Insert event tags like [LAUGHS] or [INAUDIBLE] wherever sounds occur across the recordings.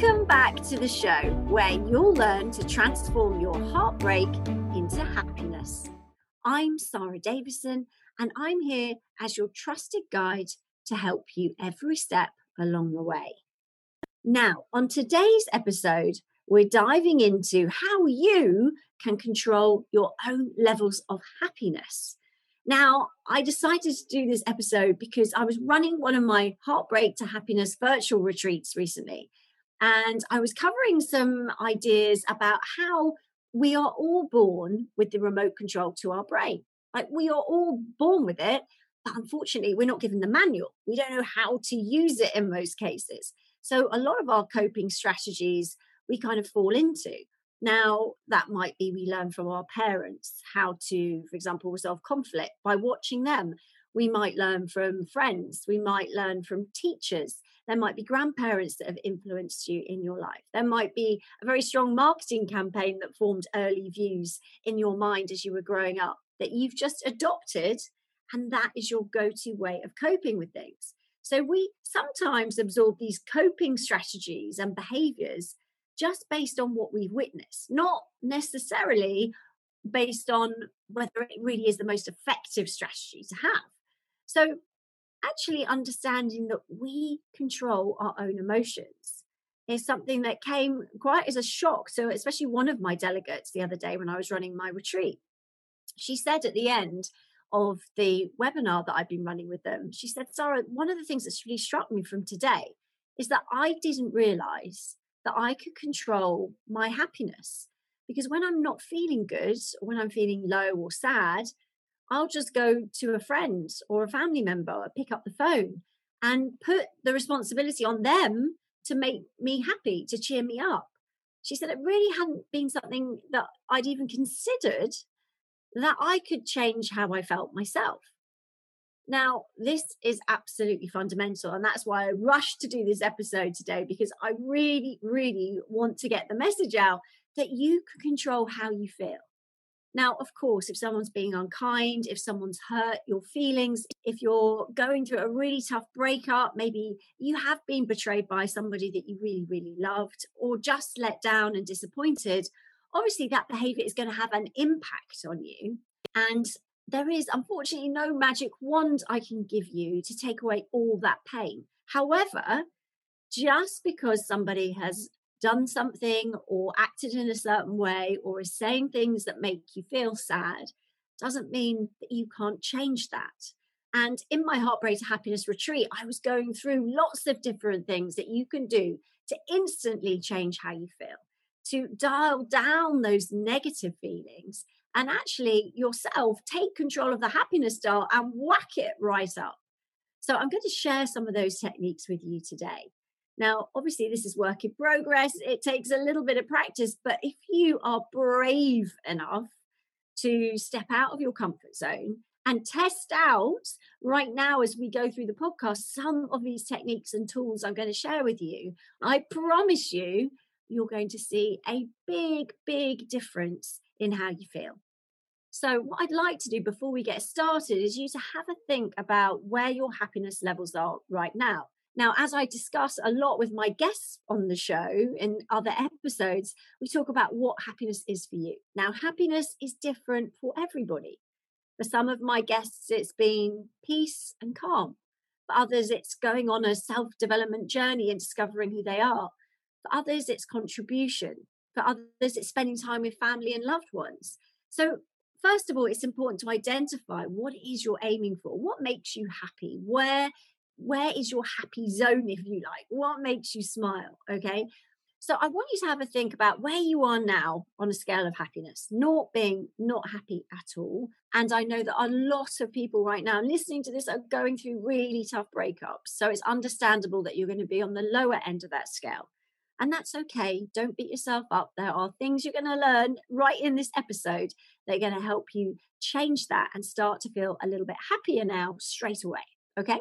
Welcome back to the show where you'll learn to transform your heartbreak into happiness. I'm Sara Davison, and I'm here as your trusted guide to help you every step along the way. Now, on today's episode, we're diving into how you can control your own levels of happiness. Now, I decided to do this episode because I was running one of my Heartbreak to Happiness virtual retreats recently. And I was covering some ideas about how we are all born with the remote control to our brain. Like we are all born with it, but unfortunately, we're not given the manual. We don't know how to use it in most cases. So, a lot of our coping strategies we kind of fall into. Now, that might be we learn from our parents how to, for example, resolve conflict by watching them. We might learn from friends. We might learn from teachers. There might be grandparents that have influenced you in your life. There might be a very strong marketing campaign that formed early views in your mind as you were growing up that you've just adopted. And that is your go to way of coping with things. So we sometimes absorb these coping strategies and behaviors just based on what we've witnessed, not necessarily based on whether it really is the most effective strategy to have. So, actually understanding that we control our own emotions is something that came quite as a shock. So, especially one of my delegates the other day when I was running my retreat, she said at the end, of the webinar that I've been running with them, she said, Sara, one of the things that's really struck me from today is that I didn't realize that I could control my happiness. Because when I'm not feeling good, or when I'm feeling low or sad, I'll just go to a friend or a family member, pick up the phone and put the responsibility on them to make me happy, to cheer me up. She said it really hadn't been something that I'd even considered that I could change how I felt myself. Now, this is absolutely fundamental. And that's why I rushed to do this episode today, because I really, really want to get the message out that you can control how you feel. Now, of course, if someone's being unkind, if someone's hurt your feelings, if you're going through a really tough breakup, maybe you have been betrayed by somebody that you really, really loved, or just let down and disappointed, obviously that behavior is going to have an impact on you. And there is unfortunately no magic wand I can give you to take away all that pain. However, just because somebody has done something or acted in a certain way or is saying things that make you feel sad doesn't mean that you can't change that. And in my Heartbreak to Happiness retreat, I was going through lots of different things that you can do to instantly change how you feel, to dial down those negative feelings and actually yourself take control of the happiness dial and whack it right up. So I'm going to share some of those techniques with you today. Now, obviously, this is work in progress. It takes a little bit of practice, but if you are brave enough to step out of your comfort zone and test out right now as we go through the podcast some of these techniques and tools I'm going to share with you, I promise you, you're going to see a big, big difference in how you feel. So, what I'd like to do before we get started is you to have a think about where your happiness levels are right now. Now, as I discuss a lot with my guests on the show in other episodes, we talk about what happiness is for you. Now, happiness is different for everybody. For some of my guests, it's been peace and calm. For others, it's going on a self development journey and discovering who they are. For others, it's contribution. For others, it's spending time with family and loved ones. So, first of all, it's important to identify what is you're aiming for. What makes you happy? Where where is your happy zone, if you like? What makes you smile? Okay. So I want you to have a think about where you are now on a scale of happiness, not being not happy at all. And I know that a lot of people right now listening to this are going through really tough breakups. So it's understandable that you're going to be on the lower end of that scale. And that's okay. Don't beat yourself up. There are things you're going to learn right in this episode that are going to help you change that and start to feel a little bit happier now straight away. Okay.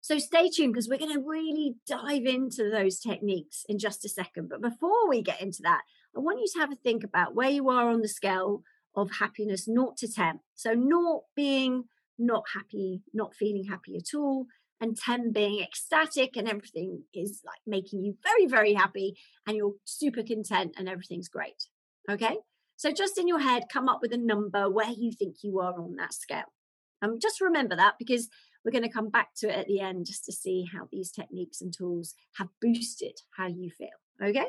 So stay tuned because we're going to really dive into those techniques in just a second. But before we get into that, I want you to have a think about where you are on the scale of happiness, naught to 10. So, naught being not happy, not feeling happy at all, and 10 being ecstatic and everything is like making you very, very happy and you're super content and everything's great. Okay. So, just in your head, come up with a number where you think you are on that scale. And um, just remember that because we're going to come back to it at the end just to see how these techniques and tools have boosted how you feel. Okay.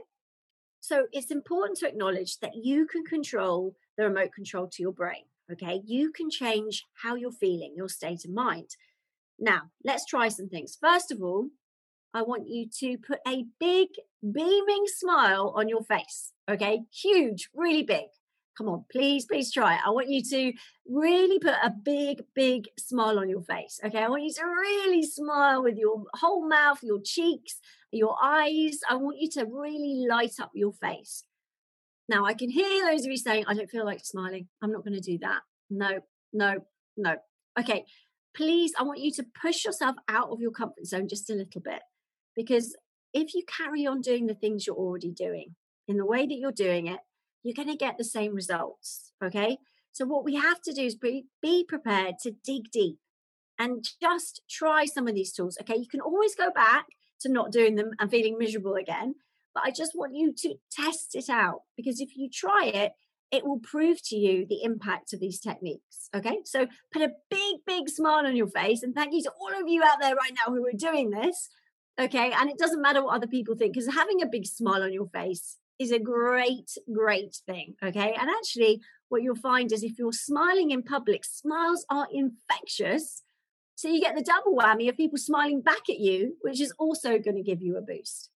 So it's important to acknowledge that you can control the remote control to your brain. Okay. You can change how you're feeling, your state of mind. Now, let's try some things. First of all, I want you to put a big, beaming smile on your face. Okay. Huge, really big. Come on, please, please try it. I want you to really put a big, big smile on your face. Okay. I want you to really smile with your whole mouth, your cheeks, your eyes. I want you to really light up your face. Now, I can hear those of you saying, I don't feel like smiling. I'm not going to do that. No, no, no. Okay. Please, I want you to push yourself out of your comfort zone just a little bit because if you carry on doing the things you're already doing in the way that you're doing it, you're going to get the same results. Okay. So, what we have to do is be, be prepared to dig deep and just try some of these tools. Okay. You can always go back to not doing them and feeling miserable again. But I just want you to test it out because if you try it, it will prove to you the impact of these techniques. Okay. So put a big, big smile on your face. And thank you to all of you out there right now who are doing this. Okay. And it doesn't matter what other people think because having a big smile on your face is a great, great thing. Okay. And actually, what you'll find is if you're smiling in public, smiles are infectious. So you get the double whammy of people smiling back at you, which is also going to give you a boost.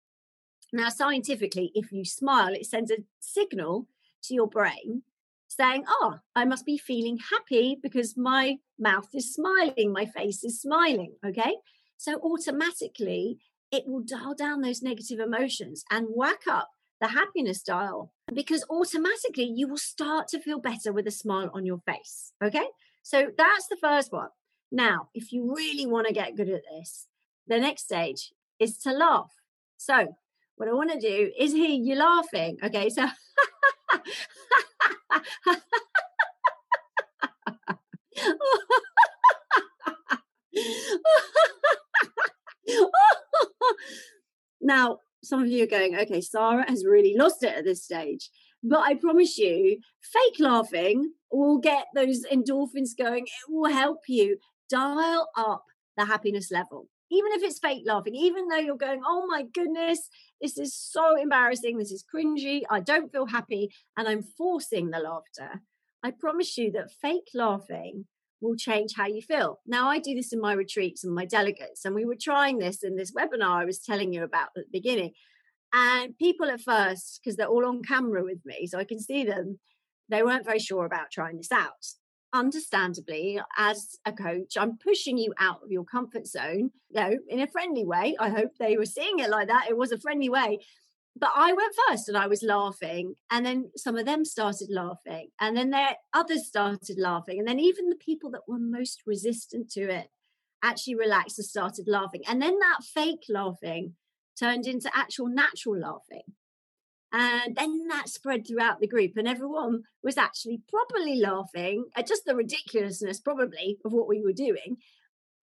Now, scientifically, if you smile, it sends a signal to your brain saying, Oh, I must be feeling happy because my mouth is smiling, my face is smiling. Okay. So automatically, it will dial down those negative emotions and whack up the happiness dial because automatically you will start to feel better with a smile on your face. Okay. So that's the first one. Now, if you really want to get good at this, the next stage is to laugh. So, what I want to do is hear you laughing. Okay. So, [LAUGHS] [LAUGHS] [LAUGHS] now, some of you are going, okay, Sara has really lost it at this stage. But I promise you, fake laughing will get those endorphins going. It will help you dial up the happiness level. Even if it's fake laughing, even though you're going, oh my goodness, this is so embarrassing, this is cringy, I don't feel happy, and I'm forcing the laughter. I promise you that fake laughing will change how you feel. Now, I do this in my retreats and my delegates, and we were trying this in this webinar I was telling you about at the beginning. And people at first, because they're all on camera with me, so I can see them, they weren't very sure about trying this out. Understandably, as a coach, I'm pushing you out of your comfort zone, you know, in a friendly way. I hope they were seeing it like that. It was a friendly way but I went first and I was laughing. And then some of them started laughing. And then there others started laughing. And then even the people that were most resistant to it actually relaxed and started laughing. And then that fake laughing turned into actual natural laughing. And then that spread throughout the group, and everyone was actually properly laughing at just the ridiculousness, probably, of what we were doing.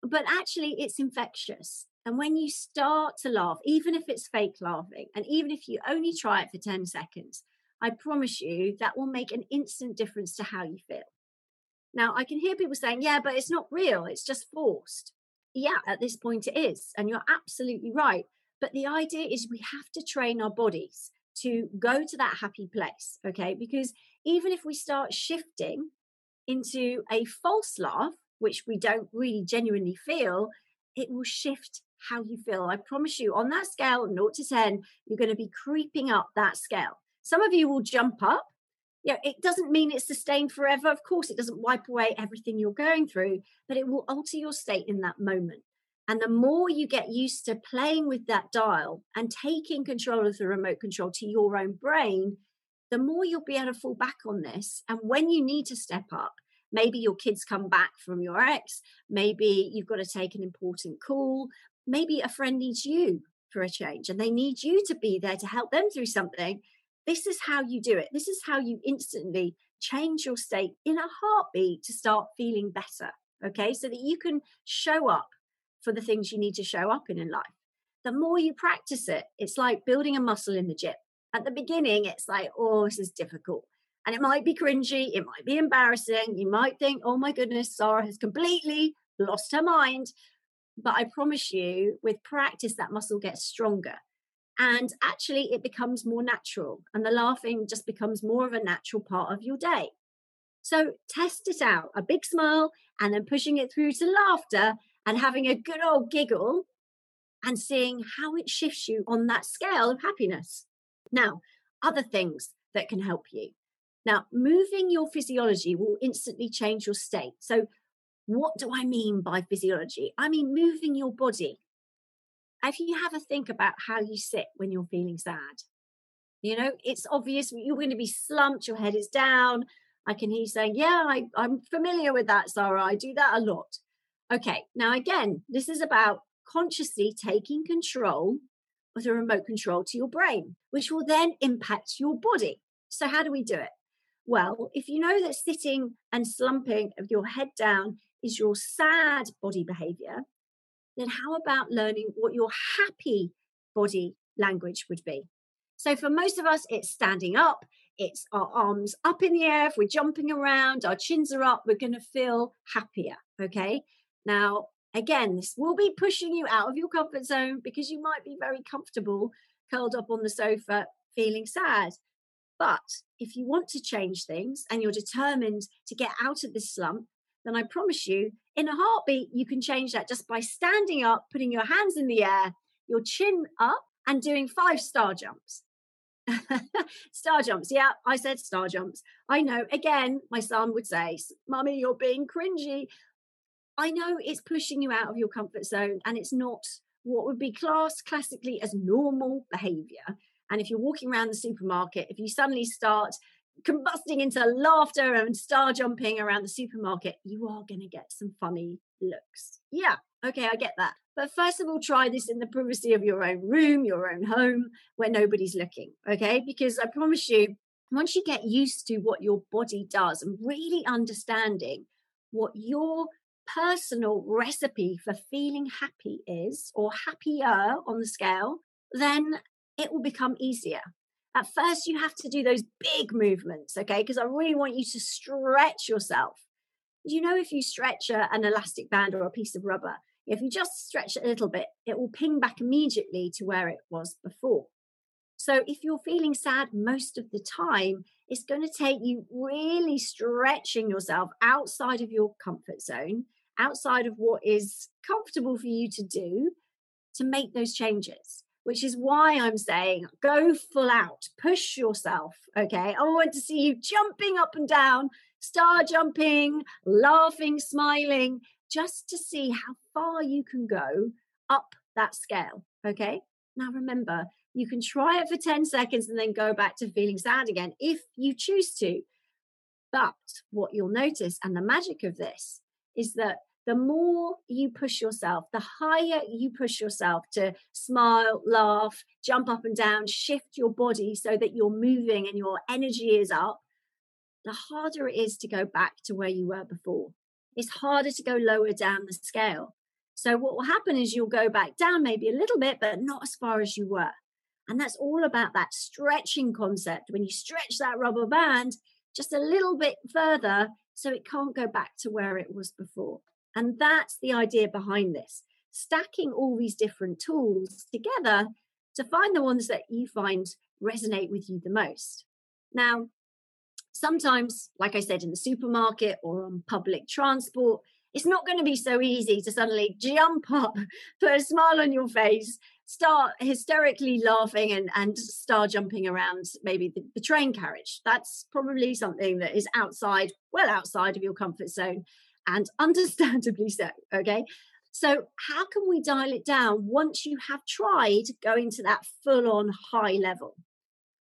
But actually, it's infectious. And when you start to laugh, even if it's fake laughing, and even if you only try it for 10 seconds, I promise you that will make an instant difference to how you feel. Now, I can hear people saying, yeah, but it's not real, it's just forced. Yeah, at this point it is. And you're absolutely right. But the idea is we have to train our bodies to go to that happy place, okay? Because even if we start shifting into a false laugh, which we don't really genuinely feel, it will shift how you feel. I promise you, on that scale, 0 to 10, you're going to be creeping up that scale. Some of you will jump up. Yeah, it doesn't mean it's sustained forever. Of course, it doesn't wipe away everything you're going through, but it will alter your state in that moment. And the more you get used to playing with that dial and taking control of the remote control to your own brain, the more you'll be able to fall back on this. And when you need to step up, maybe your kids come back from your ex, maybe you've got to take an important call, maybe a friend needs you for a change and they need you to be there to help them through something. This is how you do it. This is how you instantly change your state in a heartbeat to start feeling better. Okay, so that you can show up for the things you need to show up in in life. The more you practice it, it's like building a muscle in the gym. At the beginning, it's like, oh, this is difficult. And it might be cringy, it might be embarrassing. You might think, oh my goodness, Sara has completely lost her mind. But I promise you, with practice, that muscle gets stronger. And actually, it becomes more natural. And the laughing just becomes more of a natural part of your day. So test it out a big smile and then pushing it through to laughter and having a good old giggle and seeing how it shifts you on that scale of happiness. Now, other things that can help you. Now, moving your physiology will instantly change your state. So, what do I mean by physiology? I mean moving your body. If you have a think about how you sit when you're feeling sad, you know, it's obvious you're going to be slumped, your head is down. I can hear you saying, Yeah, I, I'm familiar with that, Sara. I do that a lot. Okay, now again, this is about consciously taking control with a remote control to your brain, which will then impact your body. So, how do we do it? Well, if you know that sitting and slumping of your head down is your sad body behavior, then how about learning what your happy body language would be? So, for most of us, it's standing up, it's our arms up in the air. If we're jumping around, our chins are up, we're going to feel happier. Okay. Now, again, this will be pushing you out of your comfort zone because you might be very comfortable curled up on the sofa feeling sad. But if you want to change things and you're determined to get out of this slump, then I promise you, in a heartbeat, you can change that just by standing up, putting your hands in the air, your chin up, and doing five star jumps. [LAUGHS] star jumps. Yeah, I said star jumps. I know. Again, my son would say, Mummy, you're being cringy. I know it's pushing you out of your comfort zone and it's not what would be classed classically as normal behavior. And if you're walking around the supermarket, if you suddenly start combusting into laughter and star jumping around the supermarket, you are going to get some funny looks. Yeah, okay, I get that. But first of all, try this in the privacy of your own room, your own home, where nobody's looking, okay? Because I promise you, once you get used to what your body does and really understanding what your personal recipe for feeling happy is, or happier on the scale, then it will become easier. At first, you have to do those big movements, okay? Because I really want you to stretch yourself. You know, if you stretch a, an elastic band or a piece of rubber, if you just stretch it a little bit, it will ping back immediately to where it was before. So, if you're feeling sad most of the time, it's going to take you really stretching yourself outside of your comfort zone outside of what is comfortable for you to do to make those changes which is why I'm saying go full out, push yourself. Okay. I want to see you jumping up and down, star jumping, laughing, smiling, just to see how far you can go up that scale. Okay. Now remember, you can try it for 10 seconds and then go back to feeling sad again if you choose to. But what you'll notice, and the magic of this, is that the more you push yourself, the higher you push yourself to smile, laugh, jump up and down, shift your body so that you're moving and your energy is up, the harder it is to go back to where you were before. It's harder to go lower down the scale. So, what will happen is you'll go back down maybe a little bit, but not as far as you were. And that's all about that stretching concept. When you stretch that rubber band just a little bit further, so it can't go back to where it was before. And that's the idea behind this stacking all these different tools together to find the ones that you find resonate with you the most. Now, sometimes, like I said, in the supermarket or on public transport, it's not going to be so easy to suddenly jump [LAUGHS] up, put a smile on your face, start hysterically laughing and, and start jumping around maybe the, the train carriage. That's probably something that is outside, well outside of your comfort zone and [LAUGHS] understandably so. Okay. So, how can we dial it down once you have tried going to that full on high level?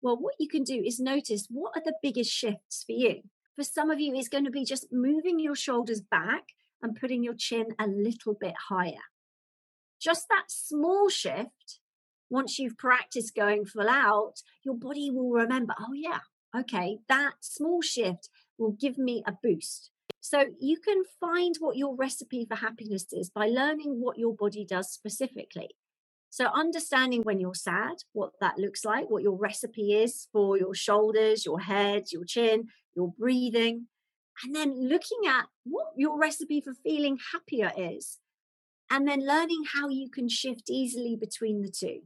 Well, what you can do is notice what are the biggest shifts for you. For some of you, it's going to be just moving your shoulders back and putting your chin a little bit higher. Just that small shift, once you've practiced going full out, your body will remember, oh, yeah, okay, that small shift will give me a boost. So you can find what your recipe for happiness is by learning what your body does specifically. So understanding when you're sad, what that looks like, what your recipe is for your shoulders, your head, your chin, your breathing, and then looking at what your recipe for feeling happier is. And then learning how you can shift easily between the two.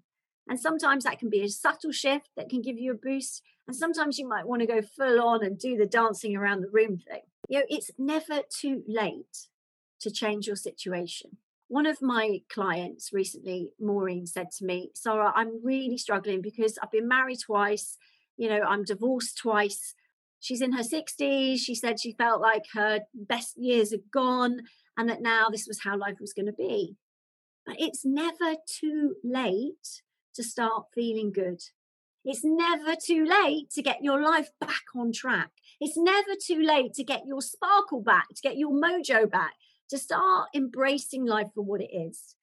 And sometimes that can be a subtle shift that can give you a boost. And sometimes you might want to go full on and do the dancing around the room thing. You know, it's never too late to change your situation. One of my clients recently, Maureen, said to me, Sara, I'm really struggling because I've been married twice, you know, I'm divorced twice. She's in her 60s. She said she felt like her best years are gone and that now this was how life was going to be. But it's never too late to start feeling good. It's never too late to get your life back on track. It's never too late to get your sparkle back, to get your mojo back, to start embracing life for what it is.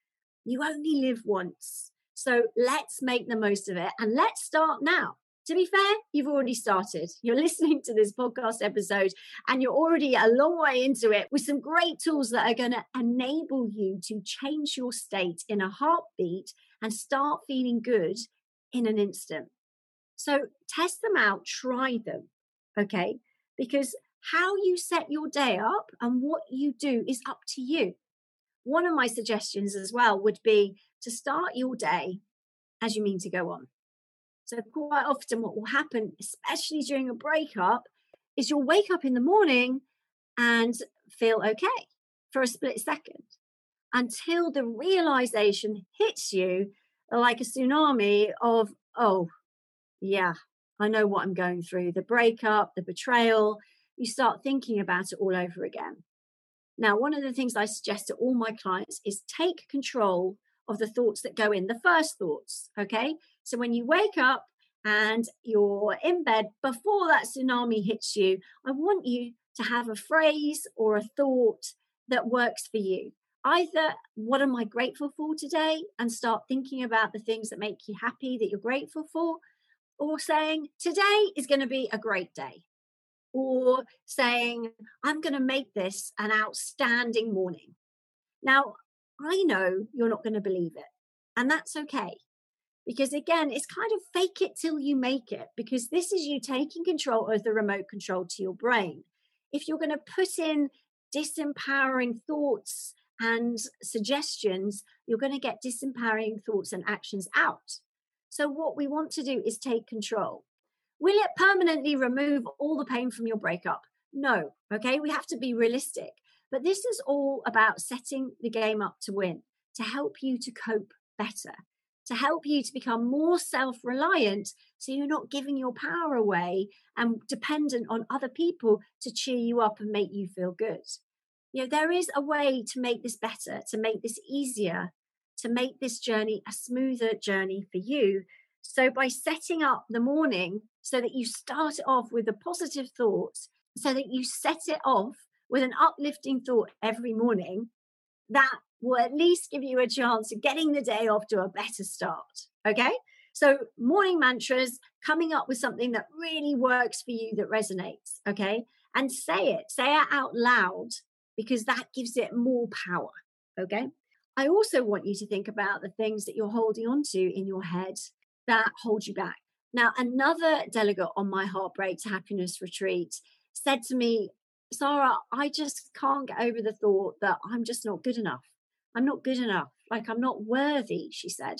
You only live once. So let's make the most of it and let's start now. To be fair, you've already started. [LAUGHS] You're listening to this podcast episode and you're already a long way into it with some great tools that are going to enable you to change your state in a heartbeat and start feeling good in an instant. So test them out, try them, okay? Because how you set your day up and what you do is up to you. One of my suggestions as well would be to start your day as you mean to go on. So, quite often, what will happen, especially during a breakup, is you'll wake up in the morning and feel okay for a split second until the realization hits you like a tsunami of, oh, yeah, I know what I'm going through the breakup, the betrayal. You start thinking about it all over again. Now, one of the things I suggest to all my clients is take control of the thoughts that go in, the first thoughts. Okay. So when you wake up and you're in bed before that tsunami hits you, I want you to have a phrase or a thought that works for you. Either what am I grateful for today and start thinking about the things that make you happy that you're grateful for, or saying, Today is going to be a great day, or saying, I'm going to make this an outstanding morning. Now, I know you're not going to believe it, and that's okay. Because again, it's kind of fake it till you make it, because this is you taking control of the remote control to your brain. If you're going to put in disempowering thoughts and suggestions, you're going to get disempowering thoughts and actions out. So, what we want to do is take control. Will it permanently remove all the pain from your breakup? No. Okay. We have to be realistic. But this is all about setting the game up to win, to help you to cope better, to help you to become more self reliant so you're not giving your power away and dependent on other people to cheer you up and make you feel good. You know, there is a way to make this better, to make this easier, to make this journey a smoother journey for you. So, by setting up the morning so that you start off with a positive thought, so that you set it off with an uplifting thought every morning, that will at least give you a chance of getting the day off to a better start. Okay. So, morning mantras, coming up with something that really works for you that resonates. Okay. And say it, say it out loud because that gives it more power. Okay. I also want you to think about the things that you're holding on to in your head that hold you back. Now, another delegate on my Heartbreak to Happiness retreat said to me, Sara, I just can't get over the thought that I'm just not good enough. I'm not good enough. Like, I'm not worthy, she said.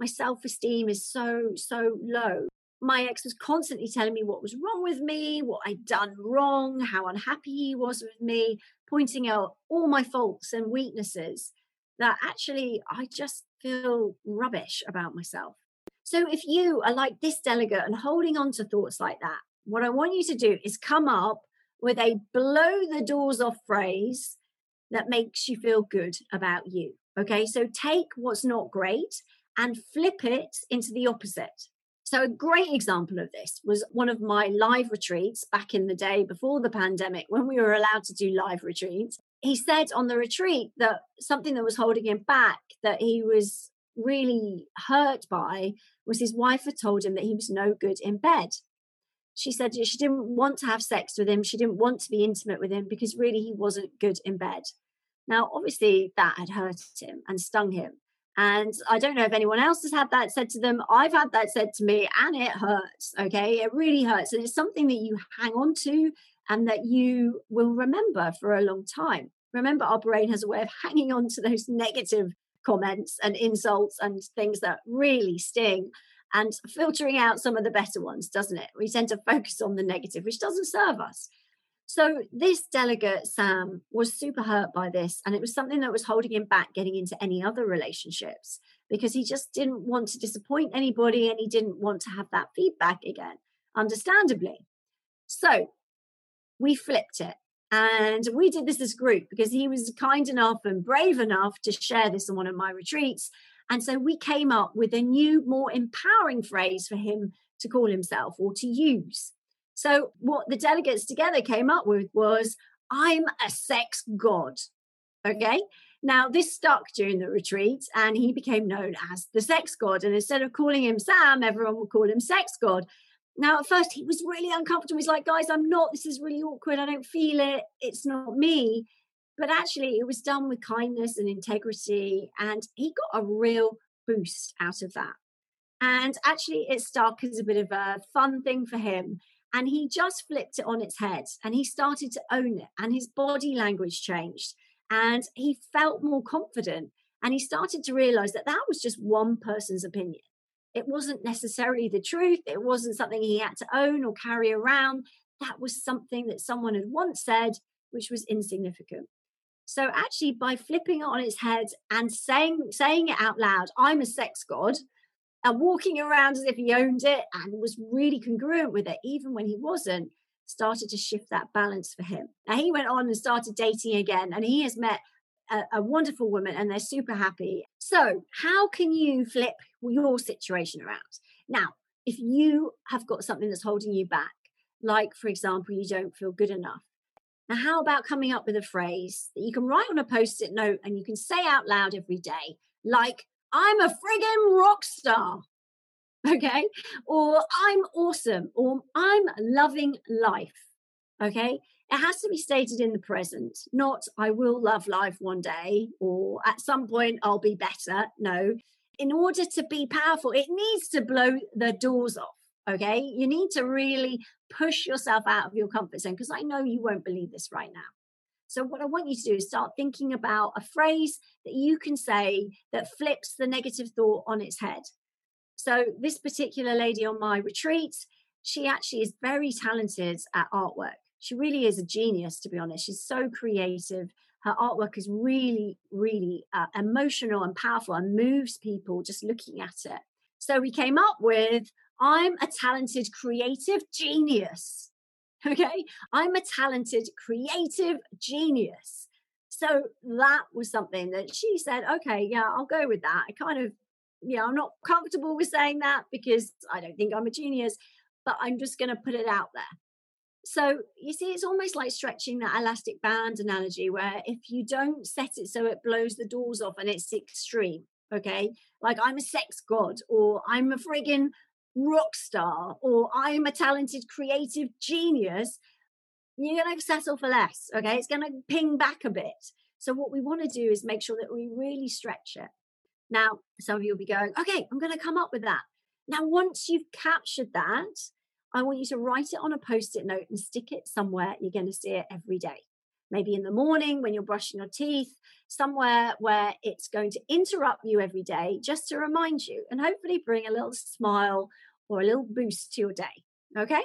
My self esteem is so, so low. My ex was constantly telling me what was wrong with me, what I'd done wrong, how unhappy he was with me, pointing out all my faults and weaknesses that actually I just feel rubbish about myself. So if you are like this delegate and holding on to thoughts like that, what I want you to do is come up with a blow the doors off phrase that makes you feel good about you. Okay, so take what's not great and flip it into the opposite. So, a great example of this was one of my live retreats back in the day before the pandemic when we were allowed to do live retreats. He said on the retreat that something that was holding him back, that he was really hurt by, was his wife had told him that he was no good in bed. She said she didn't want to have sex with him, she didn't want to be intimate with him because really he wasn't good in bed. Now, obviously, that had hurt him and stung him. And I don't know if anyone else has had that said to them. I've had that said to me, and it hurts. Okay. It really hurts. And it's something that you hang on to and that you will remember for a long time. Remember, our brain has a way of hanging on to those negative comments and insults and things that really sting and filtering out some of the better ones, doesn't it? We tend to focus on the negative, which doesn't serve us. So this delegate, Sam, was super hurt by this. And it was something that was holding him back getting into any other relationships because he just didn't want to disappoint anybody and he didn't want to have that feedback again, understandably. So we flipped it. And we did this as a group because he was kind enough and brave enough to share this on one of my retreats. And so we came up with a new, more empowering phrase for him to call himself or to use. So, what the delegates together came up with was, I'm a sex god. Okay. Now, this stuck during the retreat and he became known as the sex god. And instead of calling him Sam, everyone would call him sex god. Now, at first, he was really uncomfortable. He's like, guys, I'm not. This is really awkward. I don't feel it. It's not me. But actually, it was done with kindness and integrity. And he got a real boost out of that. And actually, it stuck as a bit of a fun thing for him. And he just flipped it on its head and he started to own it. And his body language changed and he felt more confident. And he started to realize that that was just one person's opinion. It wasn't necessarily the truth. It wasn't something he had to own or carry around. That was something that someone had once said, which was insignificant. So actually, by flipping it on its head and saying saying it out loud, I'm a sex god, and walking around as if he owned it and was really congruent with it, even when he wasn't, started to shift that balance for him. Now he went on and started dating again, and he has met a, a wonderful woman and they're super happy. So, how can you flip your situation around? Now, if you have got something that's holding you back, like for example, you don't feel good enough. Now, how about coming up with a phrase that you can write on a post it note and you can say out loud every day, like, I'm a friggin' rock star. [LAUGHS] Okay. Or I'm awesome. Or I'm loving life. Okay. It has to be stated in the present, not I will love life one day or at some point I'll be better. No. In order to be powerful, it needs to blow the doors off. Okay. You need to really push yourself out of your comfort zone because I know you won't believe this right now. So, what I want you to do is start thinking about a phrase that you can say that flips the negative thought on its head. So, this particular lady on my retreat, she actually is very talented at artwork. She really is a genius, to be honest. She's so creative. Her artwork is really, really uh, emotional and powerful and moves people just looking at it. So, we came up with I'm a talented creative genius. Okay. I'm a talented, creative genius. So that was something that she said, okay, yeah, I'll go with that. I kind of, yeah, I'm not comfortable with saying that because I don't think I'm a genius, but I'm just going to put it out there. So you see, it's almost like stretching that elastic band analogy, where if you don't set it so it blows the doors off and it's extreme, okay, like I'm a sex god or I'm a friggin' rock star or I'm a talented creative genius, you're going to settle for less. Okay. It's going to ping back a bit. So, what we want to do is make sure that we really stretch it. Now, some of you will be going, okay, I'm going to come up with that. Now, once you've captured that, I want you to write it on a post it note and stick it somewhere you're going to see it every day. Maybe in the morning when you're brushing your teeth, somewhere where it's going to interrupt you every day just to remind you and hopefully bring a little smile or a little boost to your day. Okay.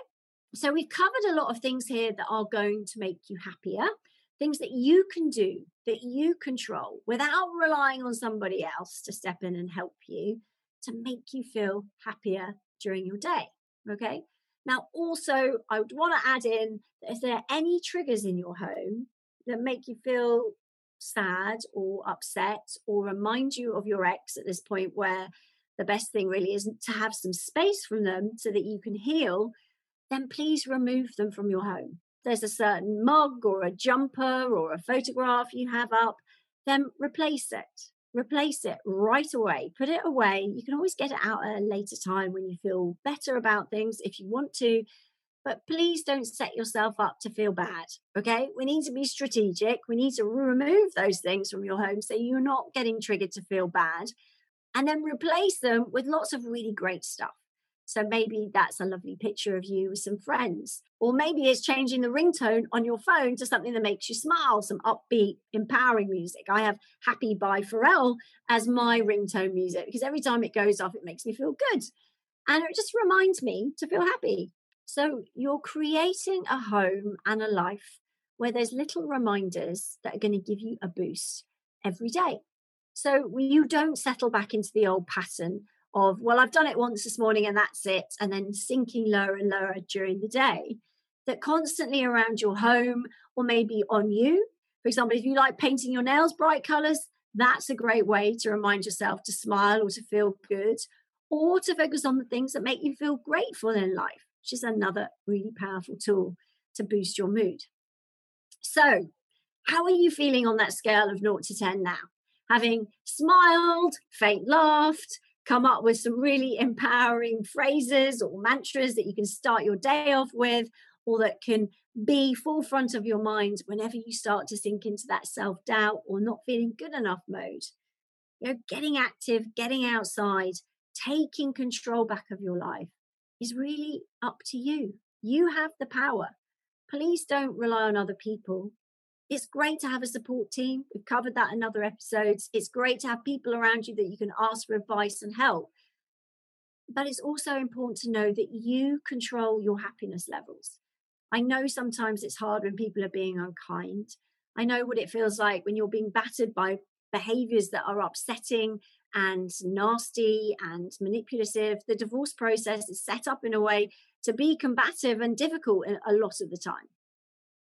So we've covered a lot of things here that are going to make you happier, things that you can do, that you control without relying on somebody else to step in and help you to make you feel happier during your day. Okay. Now, also, I would want to add in that if there are any triggers in your home that make you feel sad or upset or remind you of your ex at this point where the best thing really isn't to have some space from them so that you can heal, then please remove them from your home. There's a certain mug or a jumper or a photograph you have up, then replace it. Replace it right away. Put it away. You can always get it out at a later time when you feel better about things if you want to but please don't set yourself up to feel bad. Okay. We need to be strategic. We need to remove those things from your home so you're not getting triggered to feel bad and then replace them with lots of really great stuff. So maybe that's a lovely picture of you with some friends. Or maybe it's changing the ringtone on your phone to something that makes you smile, some upbeat, empowering music. I have Happy by Pharrell as my ringtone music because every time it goes off, it makes me feel good. And it just reminds me to feel happy. So you're creating a home and a life where there's little reminders that are going to give you a boost every day. So you don't settle back into the old pattern of, well, I've done it once this morning and that's it, and then sinking lower and lower during the day. That constantly around your home or maybe on you. For example, if you like painting your nails bright colors, that's a great way to remind yourself to smile or to feel good or to focus on the things that make you feel grateful in life which is another really powerful tool to boost your mood. So, how are you feeling on that scale of 0 to 10 now? Having smiled, faint laughed, come up with some really empowering phrases or mantras that you can start your day off with, or that can be forefront of your mind whenever you start to sink into that self doubt or not feeling good enough mode. You know, getting active, getting outside, taking control back of your life is really up to you. You have the power. Please don't rely on other people. It's great to have a support team. We've covered that in other episodes. It's great to have people around you that you can ask for advice and help. But it's also important to know that you control your happiness levels. I know sometimes it's hard when people are being unkind. I know what it feels like when you're being battered by behaviors that are upsetting and nasty and manipulative. The divorce process is set up in a way to be combative and difficult a lot of the time.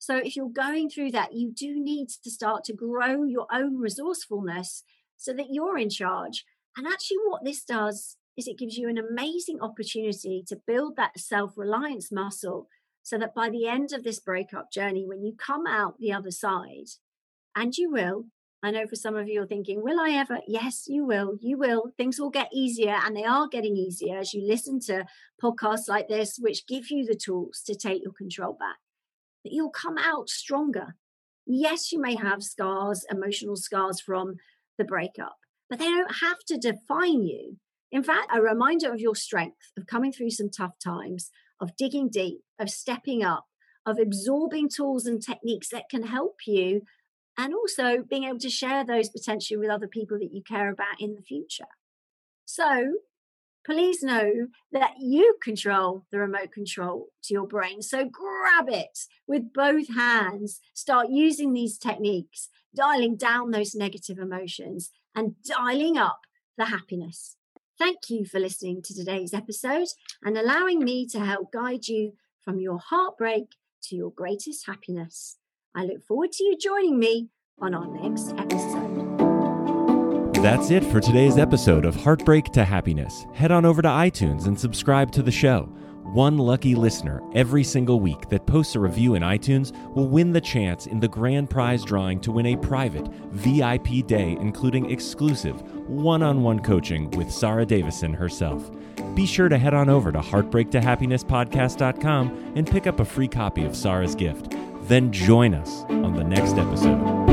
So, if you're going through that, you do need to start to grow your own resourcefulness so that you're in charge. And actually, what this does is it gives you an amazing opportunity to build that self reliance muscle so that by the end of this breakup journey, when you come out the other side, and you will, I know for some of you are thinking, will I ever? Yes, you will. You will. Things will get easier, and they are getting easier as you listen to podcasts like this, which give you the tools to take your control back. You'll come out stronger. Yes, you may have scars, emotional scars from the breakup, but they don't have to define you. In fact, a reminder of your strength, of coming through some tough times, of digging deep, of stepping up, of absorbing tools and techniques that can help you and also being able to share those potentially with other people that you care about in the future. So, please know that you control the remote control to your brain. So, grab it with both hands, start using these techniques, dialing down those negative emotions and dialing up the happiness. Thank you for listening to today's episode and allowing me to help guide you from your heartbreak to your greatest happiness. I look forward to you joining me on our next episode. That's it for today's episode of Heartbreak to Happiness. Head on over to iTunes and subscribe to the show. One lucky listener every single week that posts a review in iTunes will win the chance in the grand prize drawing to win a private VIP day, including exclusive one on one coaching with Sara Davison herself. Be sure to head on over to heartbreaktohappinesspodcast.com and pick up a free copy of Sara's gift. Then join us on the next episode.